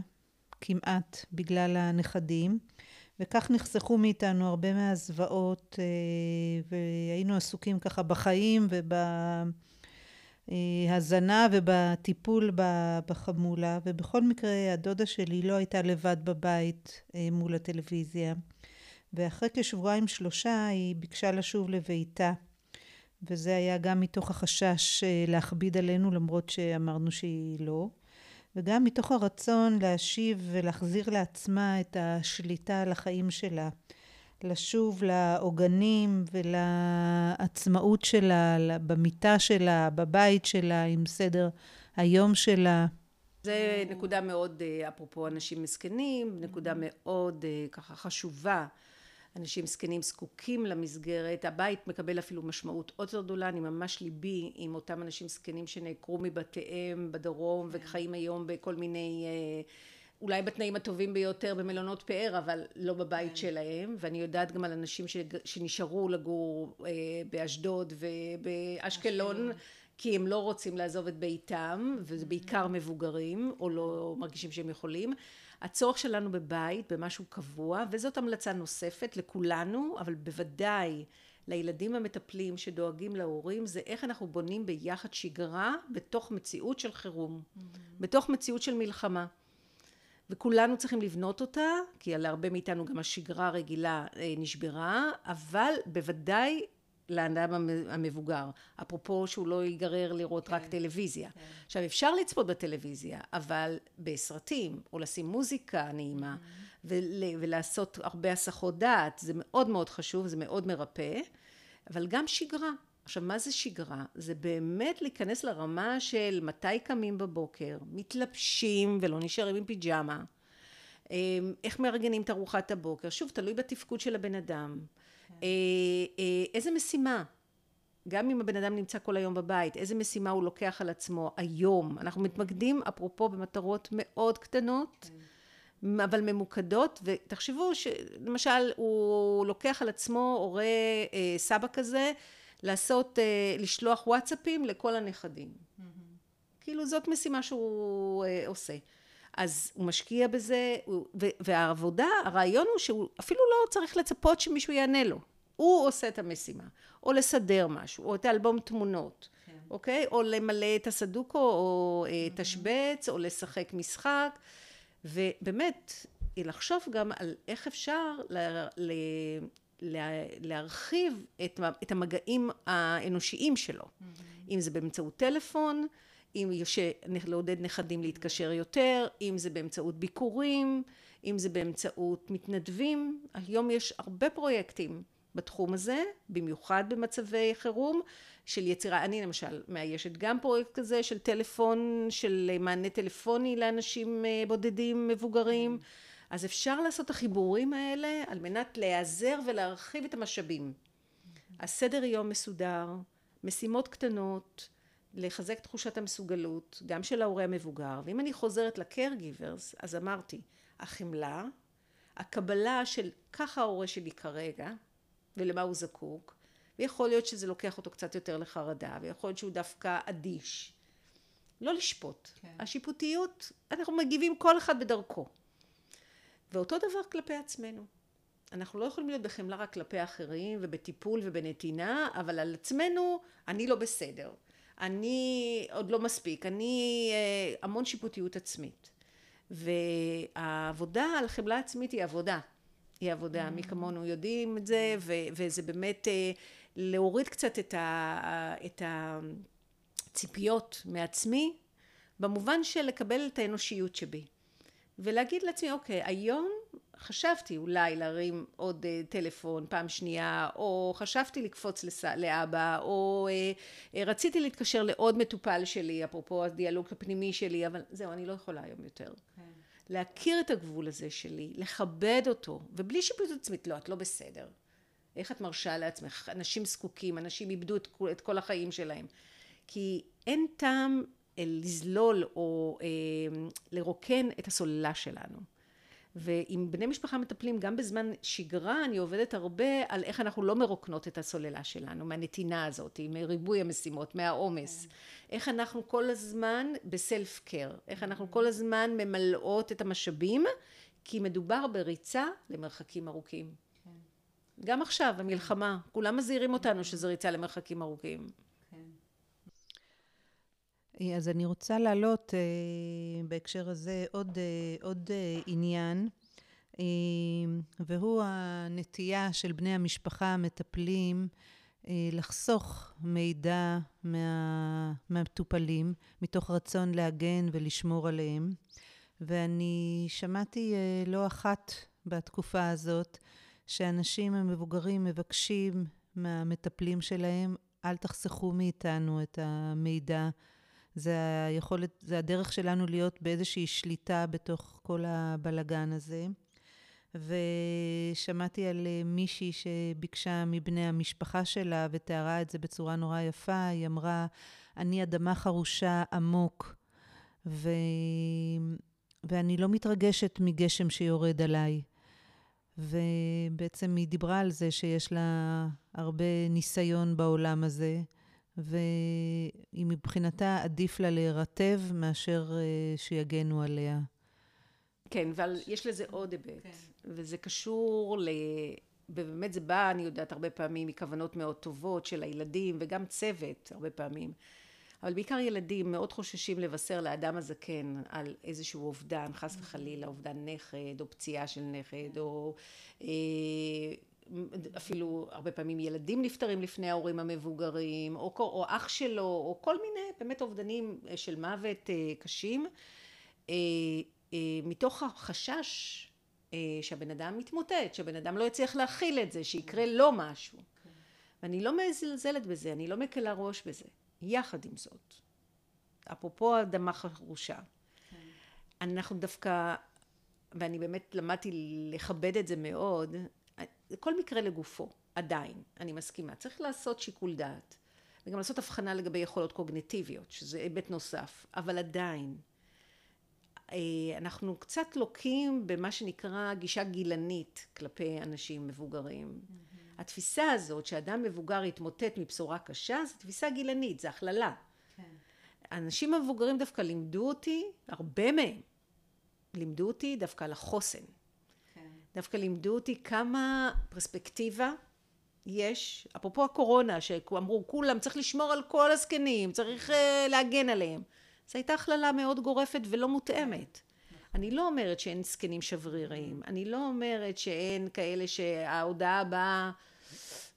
כמעט, בגלל הנכדים, וכך נחסכו מאיתנו הרבה מהזוועות, והיינו עסוקים ככה בחיים וב... הזנה ובטיפול בחמולה, ובכל מקרה הדודה שלי לא הייתה לבד בבית אה, מול הטלוויזיה. ואחרי כשבועיים שלושה היא ביקשה לשוב לביתה. וזה היה גם מתוך החשש אה, להכביד עלינו למרות שאמרנו שהיא לא. וגם מתוך הרצון להשיב ולהחזיר לעצמה את השליטה על החיים שלה. לשוב לעוגנים ולעצמאות שלה, במיטה שלה, בבית שלה, עם סדר היום שלה.
זה נקודה מאוד, אה, אפרופו אנשים מסכנים, נקודה מאוד אה, ככה חשובה. אנשים זקנים זקוקים למסגרת, הבית מקבל אפילו משמעות עוד יותר גדולה, אני ממש ליבי עם אותם אנשים זקנים שנעקרו מבתיהם בדרום וחיים היום בכל מיני אה, אולי בתנאים הטובים ביותר במלונות פאר, אבל לא בבית כן. שלהם, ואני יודעת גם על אנשים ש... שנשארו לגור אה, באשדוד ובאשקלון, כי הם לא רוצים לעזוב את ביתם, וזה בעיקר מבוגרים, או לא מרגישים שהם יכולים. הצורך שלנו בבית, במשהו קבוע, וזאת המלצה נוספת לכולנו, אבל בוודאי לילדים המטפלים שדואגים להורים, זה איך אנחנו בונים ביחד שגרה בתוך מציאות של חירום, mm-hmm. בתוך מציאות של מלחמה. וכולנו צריכים לבנות אותה, כי להרבה מאיתנו גם השגרה הרגילה אה, נשברה, אבל בוודאי לאדם המבוגר. אפרופו שהוא לא ייגרר לראות כן, רק טלוויזיה. כן. עכשיו אפשר לצפות בטלוויזיה, אבל בסרטים, או לשים מוזיקה נעימה, mm-hmm. ול, ולעשות הרבה הסחות דעת, זה מאוד מאוד חשוב, זה מאוד מרפא, אבל גם שגרה. עכשיו מה זה שגרה? זה באמת להיכנס לרמה של מתי קמים בבוקר, מתלבשים ולא נשארים עם פיג'מה, אמ, איך מארגנים את ארוחת הבוקר, שוב תלוי בתפקוד של הבן אדם, כן. אה, אה, איזה משימה, גם אם הבן אדם נמצא כל היום בבית, איזה משימה הוא לוקח על עצמו היום, אנחנו מתמקדים אפרופו במטרות מאוד קטנות, כן. אבל ממוקדות, ותחשבו שלמשל הוא לוקח על עצמו הורה אה, סבא כזה, לעשות, אה, לשלוח וואטסאפים לכל הנכדים. Mm-hmm. כאילו זאת משימה שהוא אה, עושה. אז הוא משקיע בזה, והעבודה, הרעיון הוא שהוא אפילו לא צריך לצפות שמישהו יענה לו. הוא עושה את המשימה. או לסדר משהו, או את האלבום תמונות, כן. אוקיי? או למלא את הסדוקו, או mm-hmm. תשבץ, או לשחק משחק. ובאמת, לחשוב גם על איך אפשר ל- ל- להרחיב את, את המגעים האנושיים שלו. Mm-hmm. אם זה באמצעות טלפון, אם יש לעודד נכדים להתקשר יותר, אם זה באמצעות ביקורים, אם זה באמצעות מתנדבים. היום יש הרבה פרויקטים בתחום הזה, במיוחד במצבי חירום, של יצירה, אני למשל מאיישת גם פרויקט כזה של טלפון, של מענה טלפוני לאנשים אה, בודדים מבוגרים. Mm-hmm. אז אפשר לעשות את החיבורים האלה על מנת להיעזר ולהרחיב את המשאבים. הסדר יום מסודר, משימות קטנות, לחזק תחושת המסוגלות, גם של ההורה המבוגר, ואם אני חוזרת ל-caregivers, אז אמרתי, החמלה, הקבלה של ככה ההורה שלי כרגע, ולמה הוא זקוק, ויכול להיות שזה לוקח אותו קצת יותר לחרדה, ויכול להיות שהוא דווקא אדיש. לא לשפוט. כן. השיפוטיות, אנחנו מגיבים כל אחד בדרכו. ואותו דבר כלפי עצמנו. אנחנו לא יכולים להיות בחמלה רק כלפי אחרים ובטיפול ובנתינה, אבל על עצמנו אני לא בסדר. אני עוד לא מספיק, אני אה, המון שיפוטיות עצמית. והעבודה על חמלה עצמית היא עבודה. היא עבודה. מי כמונו יודעים את זה, ו- וזה באמת אה, להוריד קצת את, ה, את הציפיות מעצמי, במובן של לקבל את האנושיות שבי. ולהגיד לעצמי, אוקיי, היום חשבתי אולי להרים עוד uh, טלפון פעם שנייה, או חשבתי לקפוץ לס... לאבא, או uh, uh, רציתי להתקשר לעוד מטופל שלי, אפרופו הדיאלוג הפנימי שלי, אבל זהו, אני לא יכולה היום יותר. כן. להכיר את הגבול הזה שלי, לכבד אותו, ובלי שיפוט עצמית, לא, את לא בסדר. איך את מרשה לעצמך? אנשים זקוקים, אנשים איבדו את, את כל החיים שלהם. כי אין טעם לזלול או אה, לרוקן את הסוללה שלנו. ועם בני משפחה מטפלים גם בזמן שגרה אני עובדת הרבה על איך אנחנו לא מרוקנות את הסוללה שלנו מהנתינה הזאת, מריבוי המשימות, מהעומס. איך אנחנו כל הזמן בסלף קר, איך אנחנו כל הזמן ממלאות את המשאבים, כי מדובר בריצה למרחקים ארוכים. גם עכשיו, המלחמה, כולם מזהירים אותנו שזה ריצה למרחקים ארוכים.
אז אני רוצה להעלות אה, בהקשר הזה עוד, אה, עוד אה, עניין, אה, והוא הנטייה של בני המשפחה המטפלים אה, לחסוך מידע מה, מהמטופלים, מתוך רצון להגן ולשמור עליהם. ואני שמעתי אה, לא אחת בתקופה הזאת, שאנשים המבוגרים מבקשים מהמטפלים שלהם, אל תחסכו מאיתנו את המידע זה היכולת, זה הדרך שלנו להיות באיזושהי שליטה בתוך כל הבלגן הזה. ושמעתי על אה, מישהי שביקשה מבני המשפחה שלה ותיארה את זה בצורה נורא יפה. היא אמרה, אני אדמה חרושה עמוק, ו... ואני לא מתרגשת מגשם שיורד עליי. ובעצם היא דיברה על זה שיש לה הרבה ניסיון בעולם הזה. והיא מבחינתה עדיף לה להירטב מאשר uh, שיגנו עליה.
כן, אבל יש לזה עוד היבט, כן. וזה קשור ל... ובאמת זה בא, אני יודעת, הרבה פעמים מכוונות מאוד טובות של הילדים וגם צוות, הרבה פעמים. אבל בעיקר ילדים מאוד חוששים לבשר לאדם הזקן על איזשהו אובדן, חס וחלילה, אובדן נכד, או פציעה של נכד, או אה, אפילו הרבה פעמים ילדים נפטרים לפני ההורים המבוגרים, או, או אח שלו, או כל מיני באמת אובדנים אה, של מוות אה, קשים, אה, מתוך החשש שהבן אדם מתמוטט, שהבן אדם לא יצליח להכיל את זה, שיקרה לו משהו. ואני לא מזלזלת בזה, אני לא מקלה ראש בזה. יחד עם זאת, אפרופו אדמה חרושה, אנחנו דווקא, ואני באמת למדתי לכבד את זה מאוד, כל מקרה לגופו, עדיין, אני מסכימה. צריך לעשות שיקול דעת, וגם לעשות הבחנה לגבי יכולות קוגנטיביות, שזה היבט נוסף, אבל עדיין, אה, אנחנו קצת לוקים במה שנקרא גישה גילנית כלפי אנשים מבוגרים. Mm-hmm. התפיסה הזאת שאדם מבוגר יתמוטט מבשורה קשה, זו תפיסה גילנית, זו הכללה. כן. אנשים מבוגרים דווקא לימדו אותי, הרבה מהם, לימדו אותי דווקא על החוסן. דווקא לימדו אותי כמה פרספקטיבה יש, אפרופו הקורונה, שאמרו כולם צריך לשמור על כל הזקנים, צריך uh, להגן עליהם. זו הייתה הכללה מאוד גורפת ולא מותאמת. אני לא אומרת שאין זקנים שבריריים, אני לא אומרת שאין כאלה שההודעה הבאה,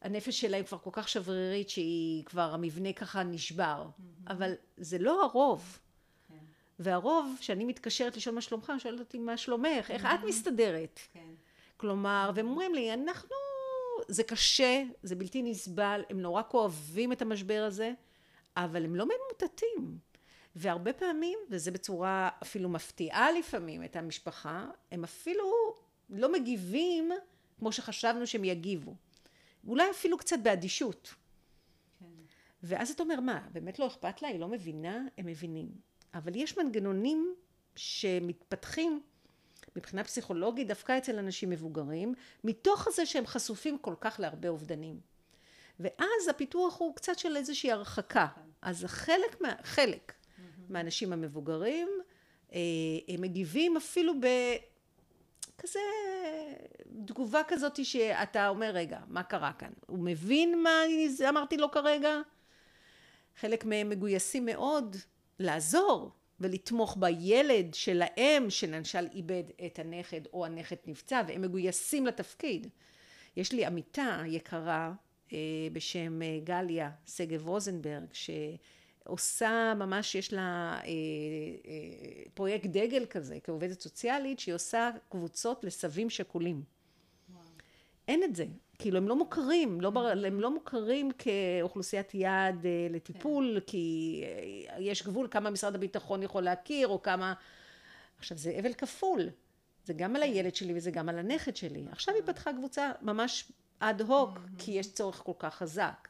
הנפש שלהם כבר כל כך שברירית שהיא כבר, המבנה ככה נשבר, אבל זה לא הרוב. כן. והרוב, כשאני מתקשרת לשאול מה שלומך, שואלת אותי מה שלומך, איך את מסתדרת? כן. כלומר, והם אומרים לי, אנחנו, זה קשה, זה בלתי נסבל, הם נורא כואבים את המשבר הזה, אבל הם לא ממוטטים. והרבה פעמים, וזה בצורה אפילו מפתיעה לפעמים את המשפחה, הם אפילו לא מגיבים כמו שחשבנו שהם יגיבו. אולי אפילו קצת באדישות. כן. ואז אתה אומר, מה, באמת לא אכפת לה? היא לא מבינה? הם מבינים. אבל יש מנגנונים שמתפתחים מבחינה פסיכולוגית דווקא אצל אנשים מבוגרים, מתוך זה שהם חשופים כל כך להרבה אובדנים. ואז הפיתוח הוא קצת של איזושהי הרחקה. אז חלק, מה, חלק מהאנשים המבוגרים, אה, הם מגיבים אפילו בכזה תגובה כזאת שאתה אומר, רגע, מה קרה כאן? הוא מבין מה אמרתי לו כרגע? חלק מהם מגויסים מאוד לעזור, ולתמוך בילד שלהם שלמשל איבד את הנכד או הנכד נפצע והם מגויסים לתפקיד. יש לי עמיתה יקרה בשם גליה שגב רוזנברג, שעושה ממש, יש לה פרויקט דגל כזה כעובדת סוציאלית, שהיא עושה קבוצות לסבים שכולים. אין את זה. כאילו הם לא מוכרים, לא, הם לא מוכרים כאוכלוסיית יעד לטיפול, כן. כי יש גבול כמה משרד הביטחון יכול להכיר, או כמה... עכשיו זה אבל כפול. זה גם על כן. הילד שלי וזה גם על הנכד שלי. עכשיו היא פתחה קבוצה ממש אד הוק, כי יש צורך כל כך חזק.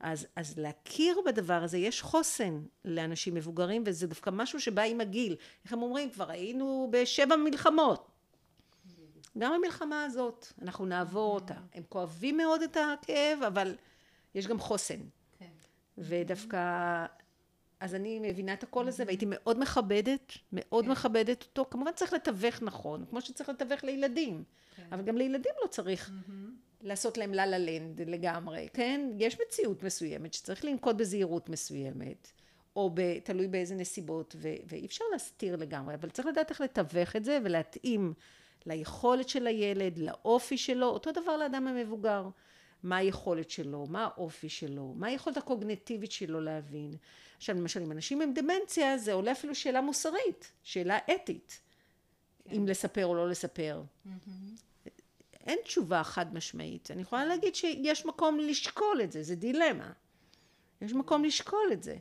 אז, אז להכיר בדבר הזה, יש חוסן לאנשים מבוגרים, וזה דווקא משהו שבא עם הגיל. איך הם אומרים? כבר היינו בשבע מלחמות. גם המלחמה הזאת, אנחנו נעבור אותה. הם כואבים מאוד את הכאב, אבל יש גם חוסן. כן. ודווקא אז אני מבינה את הקול הזה והייתי מאוד מכבדת, מאוד כן. מכבדת אותו. כמובן צריך לתווך נכון, כמו שצריך לתווך לילדים. כן. אבל גם לילדים לא צריך mm-hmm. לעשות להם לה לה לנד לגמרי, כן? יש מציאות מסוימת שצריך לנקוט בזהירות מסוימת, או ב, תלוי באיזה נסיבות, ו, ואי אפשר להסתיר לגמרי, אבל צריך לדעת איך לתווך את זה ולהתאים ליכולת של הילד, לאופי שלו, אותו דבר לאדם המבוגר. מה היכולת שלו, מה האופי שלו, מה היכולת הקוגנטיבית שלו להבין. עכשיו למשל עם אנשים עם דמנציה זה עולה אפילו שאלה מוסרית, שאלה אתית, כן. אם לספר או לא לספר. Mm-hmm. אין תשובה חד משמעית. אני יכולה להגיד שיש מקום לשקול את זה, זה דילמה. יש מקום לשקול את זה.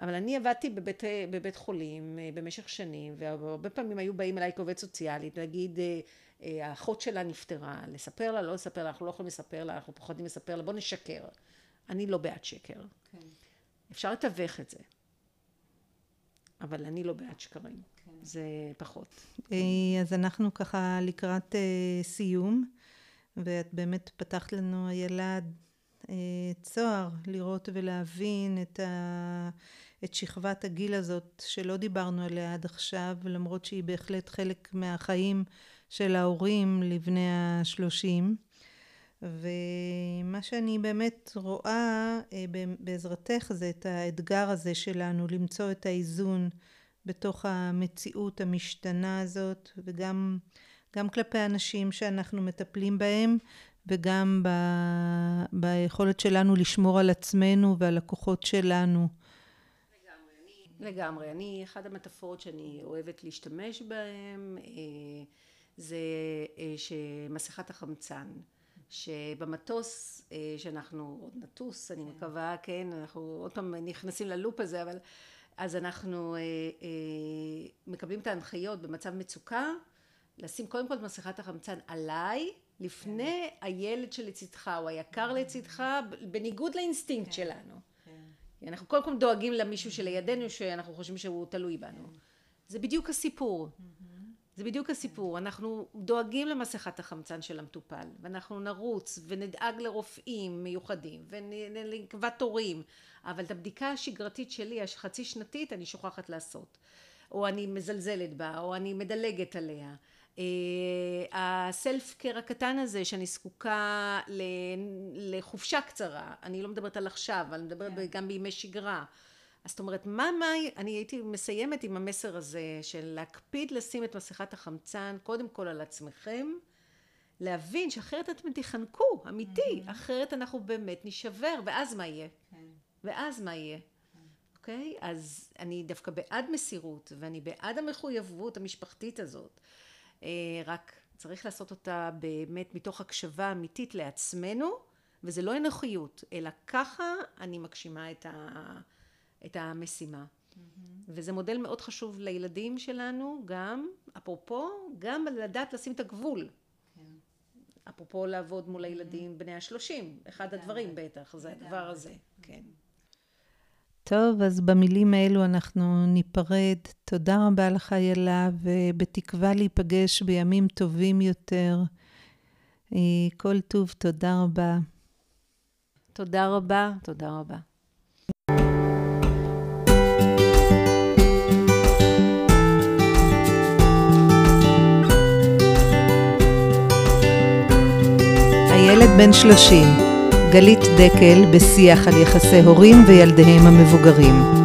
אבל אני עבדתי בבית, בבית חולים אה, במשך שנים, והרבה פעמים היו באים אליי כעובד סוציאלית להגיד, אה, אה, האחות שלה נפטרה, לספר לה, לא לספר לה, אנחנו לא יכולים לספר לה, אנחנו פוחדים לספר לה, בוא נשקר. אני לא בעד שקר. כן. אפשר לתווך את זה. אבל אני לא בעד שקרים. כן. זה פחות.
אז אנחנו ככה לקראת סיום, ואת באמת פתחת לנו, איילה, צוהר לראות ולהבין את ה... את שכבת הגיל הזאת שלא דיברנו עליה עד עכשיו, למרות שהיא בהחלט חלק מהחיים של ההורים לבני השלושים. ומה שאני באמת רואה אה, בעזרתך זה את האתגר הזה שלנו למצוא את האיזון בתוך המציאות המשתנה הזאת וגם גם כלפי אנשים שאנחנו מטפלים בהם וגם ב, ביכולת שלנו לשמור על עצמנו ועל הכוחות שלנו
לגמרי. אני, אחת המטאפורות שאני אוהבת להשתמש בהן אה, זה אה, שמסכת החמצן. שבמטוס אה, שאנחנו עוד נטוס, אני כן. מקווה, כן, אנחנו עוד פעם נכנסים ללופ הזה, אבל אז אנחנו מקבלים את ההנחיות במצב מצוקה, לשים קודם כל את מסכת החמצן עליי, לפני כן. הילד שלצידך או היקר לצידך, בניגוד לאינסטינקט כן. שלנו. אנחנו קודם כל דואגים למישהו שלידינו שאנחנו חושבים שהוא תלוי בנו. זה בדיוק הסיפור. זה בדיוק הסיפור. אנחנו דואגים למסכת החמצן של המטופל, ואנחנו נרוץ ונדאג לרופאים מיוחדים, ונקבע תורים, אבל את הבדיקה השגרתית שלי, החצי שנתית, אני שוכחת לעשות. או אני מזלזלת בה, או אני מדלגת עליה. הסלף קר הקטן הזה שאני זקוקה לחופשה קצרה, אני לא מדברת על עכשיו, אני מדברת כן. גם בימי שגרה. אז זאת אומרת, מה, מה, אני הייתי מסיימת עם המסר הזה של להקפיד לשים את מסכת החמצן קודם כל על עצמכם, להבין שאחרת אתם תיחנקו, אמיתי, mm-hmm. אחרת אנחנו באמת נשבר, ואז מה יהיה? כן. ואז מה יהיה? אוקיי? Okay? אז אני דווקא בעד מסירות, ואני בעד המחויבות המשפחתית הזאת. אה, רק צריך לעשות אותה באמת מתוך הקשבה אמיתית לעצמנו, וזה לא אנוכיות, אלא ככה אני מגשימה את, ה, את המשימה. Mm-hmm. וזה מודל מאוד חשוב לילדים שלנו, גם, אפרופו, גם לדעת לשים את הגבול. כן. אפרופו לעבוד מול הילדים mm-hmm. בני השלושים, אחד הדברים בטח, זה הדבר הזה, כן.
טוב, אז במילים האלו אנחנו ניפרד. תודה רבה לך, ילה, ובתקווה להיפגש בימים טובים יותר. אה, כל טוב, תודה רבה.
תודה רבה, תודה רבה.
הילד בן שלושים גלית דקל בשיח על יחסי הורים וילדיהם המבוגרים.